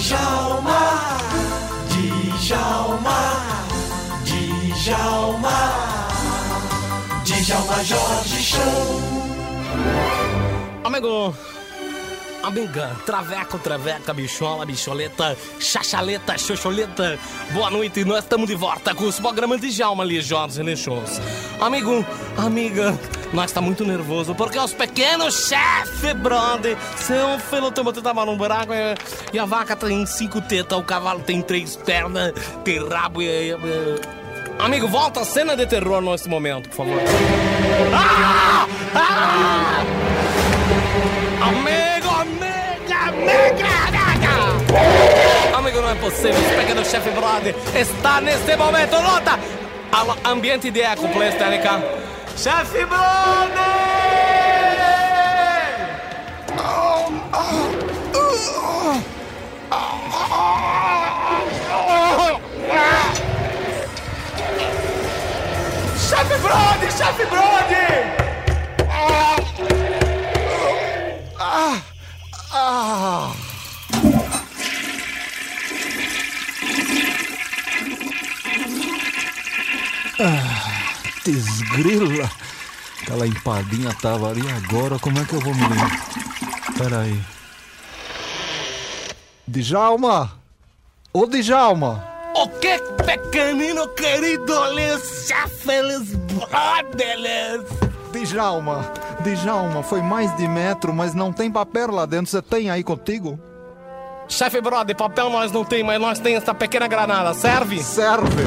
小马，吉小马，吉小马，吉小马，小吉小。阿妹哥。Amiga, traveco, traveca, bichola, bicholeta, chachaleta, xoxoleta. Boa noite, nós estamos de volta com os programas de Jalma ali, Jorge Lechos. Amigo, amiga, nós tá muito nervoso porque os pequenos chefe, brother, são filho teu tu tava num buraco e, e a vaca tem cinco tetas, o cavalo tem três pernas, tem rabo e... e- e- Amigo, volta a cena de terror nesse momento, por favor. Ah! Ah! Amiga, amiga, amiga! Amigo, não é possível. Esse pequeno chefe brother está nesse momento. Nota! Alô, ambiente de eco, Playstética. Chefe brother! Chefe brother, chefe brother! Desgrila! Aquela empadinha tava ali agora, como é que eu vou me lembrar? Pera aí. Djalma! Ô Djalma! O que pequenino querido, les brothers! Djalma! Djalma, foi mais de metro, mas não tem papel lá dentro. Você tem aí contigo? Chefe brother, papel nós não tem, mas nós tem essa pequena granada, serve? Serve!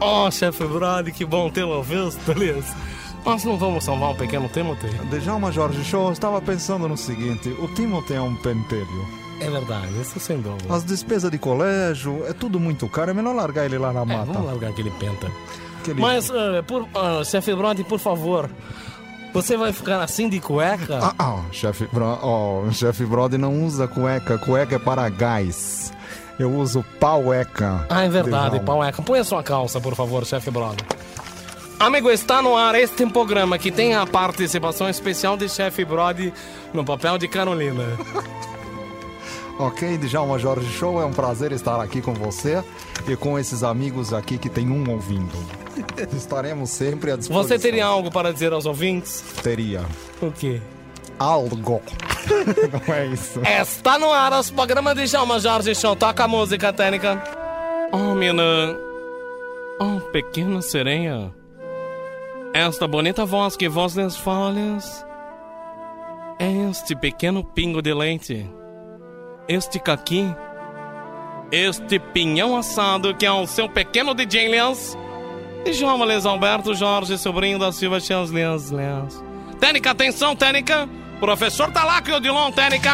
Oh, chefe brother, que bom tê-lo visto, beleza? Nós não vamos salvar o pequeno Timothy? Djalma Jorge Show, estava pensando no seguinte: o Timothy é um pentelho. É verdade, isso sem dúvida. As despesas de colégio, é tudo muito caro, é melhor largar ele lá na É, mata. vamos largar aquele penta. Aquele- Mas, eh, por, ah, chefe brother, por favor, você vai ficar assim de cueca? Ah, ah, chefe Bro... oh, chefe Brody não usa cueca, cueca é para gás. Eu uso paueca. Ah, é verdade. Paueca. Põe a sua calça, por favor, chefe brother. Amigo, está no ar este programa que tem a participação especial de chefe Brody no papel de Carolina. Ok, Djalma Jorge Show, é um prazer estar aqui com você e com esses amigos aqui que tem um ouvindo. Estaremos sempre à disposição. Você teria algo para dizer aos ouvintes? Teria. O quê? Algo. Não é isso. Está no ar os programas de Jalma Jorge Show. Toca a música, técnica. Oh, menina. Oh, pequena sereia. Esta bonita voz que voz das folhas. Este pequeno pingo de leite. Este caqui. Este pinhão assado que é o seu pequeno DJ Lians. E João Alberto Jorge, sobrinho da Silva Chans Lians Lians. Técnica, atenção, técnica. Professor Talaco e Odilon, técnica.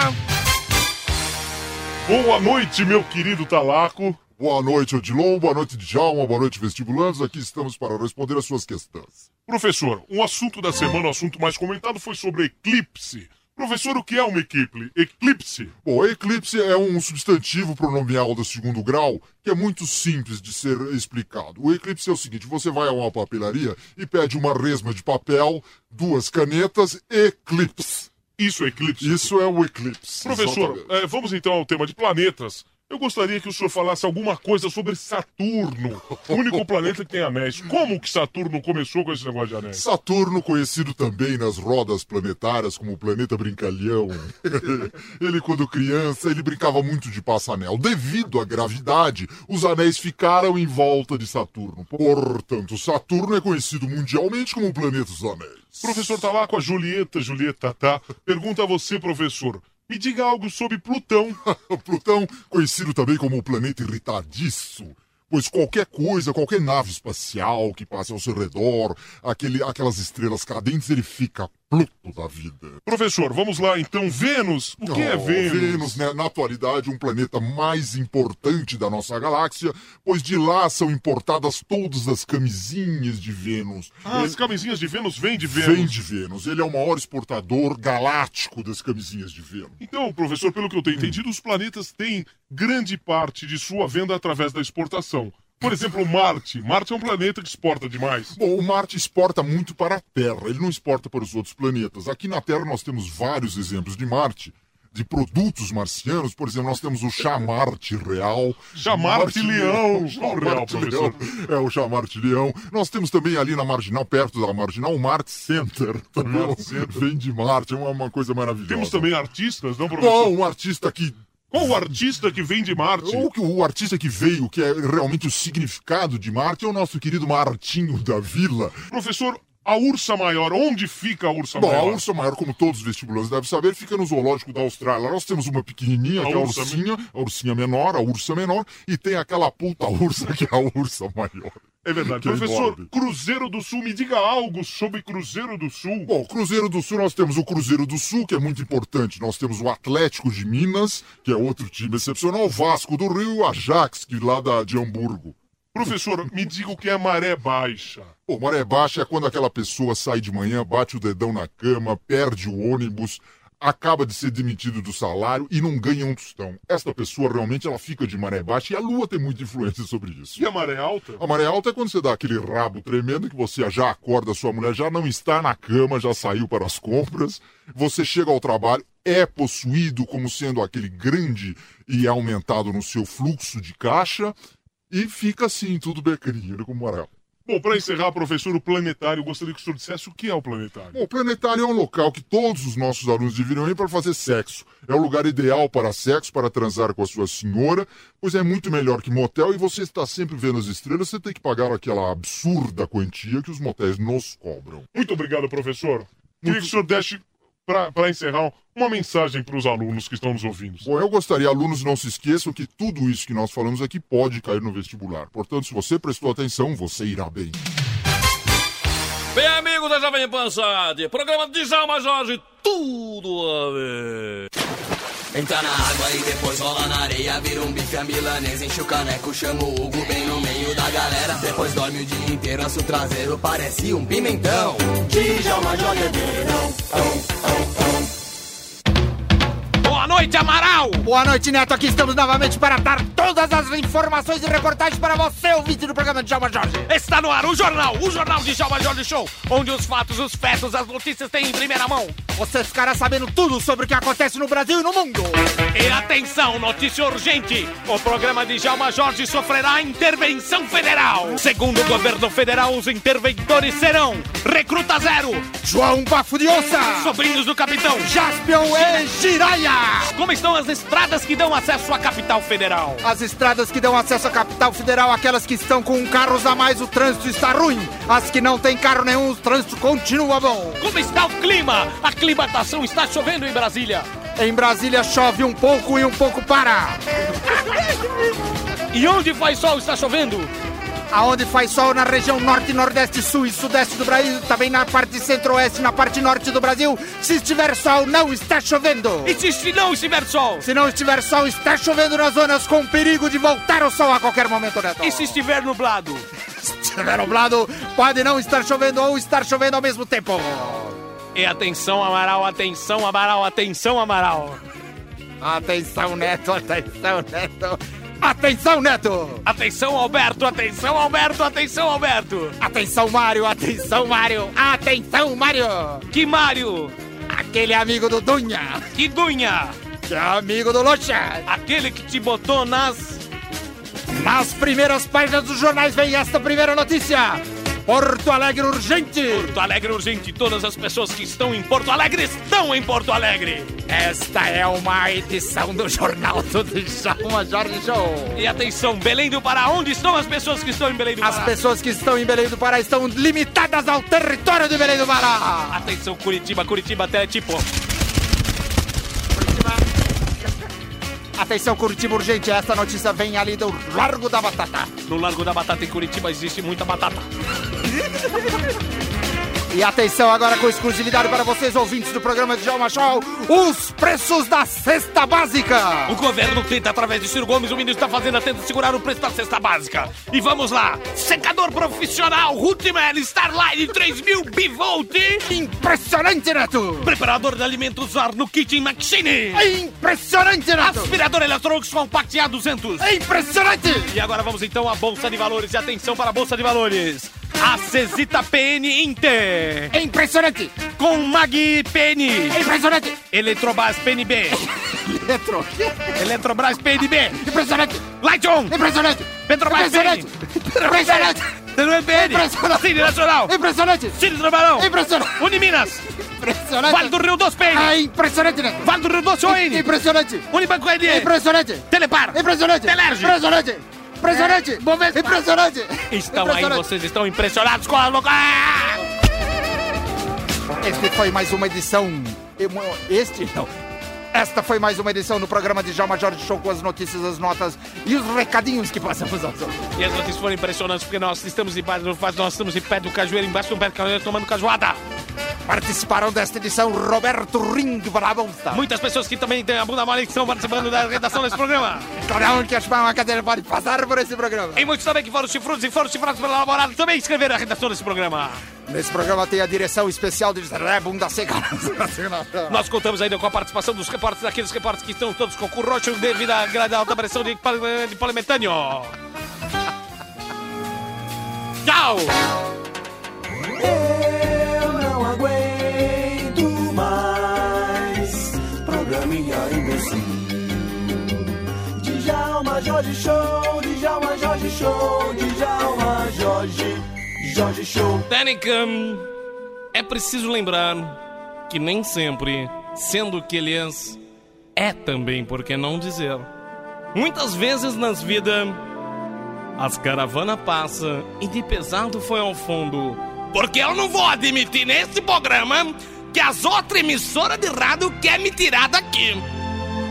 Boa noite, meu querido Talaco. Boa noite, Odilon. Boa noite, Djalma. Boa noite, vestibulantes. Aqui estamos para responder as suas questões. Professor, um assunto da semana, o assunto mais comentado foi sobre eclipse. Professor, o que é uma eclipse? Eclipse? Bom, eclipse é um substantivo pronominal do segundo grau que é muito simples de ser explicado. O eclipse é o seguinte: você vai a uma papelaria e pede uma resma de papel, duas canetas, eclipse. Isso é eclipse? Isso é o eclipse. Professor, eh, vamos então ao tema de planetas. Eu gostaria que o senhor falasse alguma coisa sobre Saturno, o único planeta que tem anéis. Como que Saturno começou com esse negócio de anéis? Saturno, conhecido também nas rodas planetárias como o planeta brincalhão. ele, quando criança, ele brincava muito de passanel. Devido à gravidade, os anéis ficaram em volta de Saturno. Portanto, Saturno é conhecido mundialmente como o planeta dos anéis. Professor Talaco, a Julieta, Julieta, tá? Pergunta a você, professor. Me diga algo sobre Plutão. Plutão, conhecido também como o planeta irritadiço. Pois qualquer coisa, qualquer nave espacial que passe ao seu redor, aquele, aquelas estrelas cadentes, ele fica pluto da vida. Professor, vamos lá então. Vênus. O que é Oh, Vênus? Vênus, né, na atualidade, um planeta mais importante da nossa galáxia, pois de lá são importadas todas as camisinhas de Vênus. Ah, as Ele camisinhas de Vênus vêm de Vênus. vem de Vênus. Ele é o maior exportador galáctico das camisinhas de Vênus. Então, professor, pelo que eu tenho entendido, os planetas têm grande parte de sua venda através da exportação. Por exemplo, Marte. Marte é um planeta que exporta demais. Bom, o Marte exporta muito para a Terra, ele não exporta para os outros planetas. Aqui na Terra nós temos vários exemplos de Marte, de produtos marcianos. Por exemplo, nós temos o chamarte real. Chamarte leão. Chamarte leão. É o chamarte leão. Nós temos também ali na Marginal, perto da Marginal, o Marte Center. Também Marte Center. vem de Marte, é uma, uma coisa maravilhosa. Temos também artistas, não, professor? Bom, um artista que Qual o artista que vem de Marte? O, que- o artista que veio, que é realmente o significado de Marte, é o nosso querido Martinho da Vila. Professor, a ursa maior, onde fica a ursa Bom, a maior? ursa maior, como todos os vestibulantes devem saber, fica no zoológico da Austrália. Nós temos uma pequenininha, A que é a ursinha, a ursinha menor, a ursa menor, e tem aquela puta ursa que é a ursa maior. É verdade. Que Professor, enorme. Cruzeiro do Sul, me diga algo sobre Cruzeiro do Sul. Bom, Cruzeiro do Sul, nós temos o Cruzeiro do Sul, que é muito importante. Nós temos o Atlético de Minas, que é outro time excepcional, o Vasco do Rio e o Ajax, que lá da, de Hamburgo. Professor, me diga o que é maré baixa. Pô, maré baixa é quando aquela pessoa sai de manhã, bate o dedão na cama, perde o ônibus, acaba de ser demitido do salário e não ganha um tostão. Esta pessoa realmente ela fica de maré baixa e a lua tem muita influência sobre isso. E a maré alta? A maré alta é quando você dá aquele rabo tremendo que você já acorda, sua mulher já não está na cama, já saiu para as compras, você chega ao trabalho, é possuído como sendo aquele grande e aumentado no seu fluxo de caixa e fica assim, tudo becrinho, como maré alta. Bom, para encerrar, professor, o planetário, gostaria que o senhor dissesse o que é o planetário. Bom, o planetário é um local que todos os nossos alunos deveriam ir para fazer sexo. É o lugar ideal para sexo, para transar com a sua senhora, pois é muito melhor que motel e você está sempre vendo as estrelas, você tem que pagar aquela absurda quantia que os motéis nos cobram. Muito obrigado, professor. Queria que o senhor deixe, para encerrar, uma mensagem para os alunos que estão nos ouvindo. Bom, eu gostaria, alunos, não se esqueçam que tudo isso que nós falamos aqui pode cair no vestibular. Portanto, se você prestou atenção, você irá bem. Bem, amigos da Jovem Pan Sat, programa de Djalma Jorge, tudo a ver. Entra na água e depois rola na areia Vira um bife a milanesa, enche o caneco Chama o Hugo bem no meio da galera Depois dorme o dia inteiro, assa o traseiro Parece um pimentão Djalma joga verão Boa noite, Amaral! Boa noite, Neto. Aqui estamos novamente para dar todas as informações e reportagens para você, ouvinte do programa de Djalma Jorge. Está no ar o jornal, o jornal de Djalma Jorge Show, onde os fatos, os fetos, as notícias têm em primeira mão. Você ficará sabendo tudo sobre o que acontece no Brasil e no mundo. E atenção, notícia urgente! O programa de Djalma Jorge sofrerá intervenção federal. Segundo o governo federal, os interventores serão Recruta Zero, João Bafo de Onça, sobrinhos do capitão. Jaspion e Jiraya. Como estão as estradas que dão acesso à capital federal? As estradas que dão acesso à capital federal, aquelas que estão com carros a mais, o trânsito está ruim. As que não têm carro nenhum, o trânsito continua bom. Como está o clima? A climatação está chovendo em Brasília. Em Brasília chove um pouco e um pouco para. E onde faz sol está chovendo? Aonde faz sol na região norte, nordeste, sul e sudeste do Brasil, também na parte centro-oeste, na parte norte do Brasil. Se estiver sol, não está chovendo. E se- não estiver sol? Se não estiver sol, está chovendo nas zonas com perigo de voltar o sol a qualquer momento, Neto. E se estiver nublado? Se estiver nublado, pode não estar chovendo ou estar chovendo ao mesmo tempo. E atenção, Amaral, atenção, Amaral, atenção, Amaral. Atenção, Neto, atenção, Neto. Atenção, Neto! Atenção, Alberto, atenção, Alberto, atenção, Alberto. Atenção, Mário, atenção, Mário. Atenção, Mário. Que Mário? Aquele amigo do Dunha, Que Dunha? que é amigo do Locha. Aquele que te botou nas... Nas primeiras páginas dos jornais vem esta primeira notícia. Porto Alegre urgente. Porto Alegre urgente, todas as pessoas que estão em Porto Alegre estão em Porto Alegre. Esta é uma edição do Jornal do Djalma Jorge Show. E atenção, Belém do Pará, onde estão as pessoas que estão em Belém do As Pará? pessoas que estão em Belém do Pará estão limitadas ao território de Belém do Pará. Atenção, Curitiba, Curitiba, Teletipo. Atenção, Curitiba urgente. Esta notícia vem ali do Largo da Batata. No Largo da Batata, em Curitiba, existe muita batata. E atenção agora com exclusividade para vocês, ouvintes do programa de Djalma Show, os preços da cesta básica. O governo tenta, através de Ciro Gomes, o ministro da Fazenda tenta segurar o preço da cesta básica. E vamos lá. Secador profissional Rootman Starline 3000 bivolt. Impressionante, Neto! Preparador de alimentos Arno Kitchen Machine. Impressionante, Neto! Aspirador eletrônico Compact A200. Impressionante! E agora vamos então à Bolsa de Valores. E atenção para a Bolsa de Valores. A Cesita PN Inter. Impressionante! Com Mag PN. Impressionante! Eletrobras PNB. Letro. Eletrobras PNB. Impressionante! Light On. Impressionante! Petrobras Impressionante! PN. Impressionante! Não é. Impressionante! Cine Nacional. Impressionante! Cine Trabalhão. Impressionante! Uniminas. Impressionante! Vale do Rio Doce PN. Ah, impressionante, Neto! Vale do Rio Doce ON. Impressionante! Unibanco RD. Impressionante! Telepar. Impressionante! Telerge. Impressionante! Impressionante! Bovespa. Impressionante! Estão aí, Impressionante. vocês estão impressionados com a louca. Este foi mais uma edição. Este não. Esta foi mais uma edição do programa de Jalma Jorge Show com as notícias, as notas e os recadinhos que passamos aos outros. E as notícias foram impressionantes porque nós estamos em pé, nós estamos em pé do cajueiro, embaixo do pé do cajueiro, tomando cajuada. Participaram desta edição Roberto Ring Brabonsta. Muitas pessoas que também têm a bunda mole que estão participando da redação desse programa. Cada um que achar uma cadeira pode passar por esse programa. E muitos também que foram chifrudos e foram chifrados pela namorada também escreveram a redação desse programa. Nesse programa tem a direção especial de Bunda Seca. Nós contamos ainda com a participação dos repórteres, daqueles repórteres que estão todos com o cu roxo devido à grande alta pressão de, de. Tchau! Imbecil Djalma Jorge Show Djalma Jorge Show Djalma Jorge Jorge Show Técnica, é preciso lembrar que nem sempre, sendo que eles é também, por que não dizer? Muitas vezes nas vidas, as caravanas passam e de pesado foi ao fundo. Porque eu não vou admitir nesse programa que as outras emissoras de rádio querem me tirar daqui.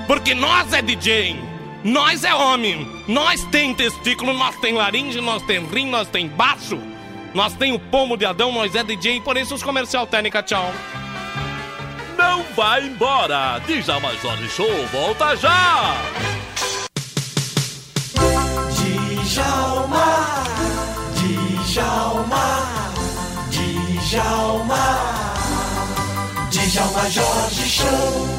Porque nós é DJ, nós é homem, nós tem testículo, nós tem laringe, nós tem rim, nós tem baixo, nós tem o pomo de Adão, nós é DJ, por isso os comercial técnica, tchau. Não vai embora! Djalma Jorge Show volta já! Djalma Djalma Djalma Djalma Jorge Show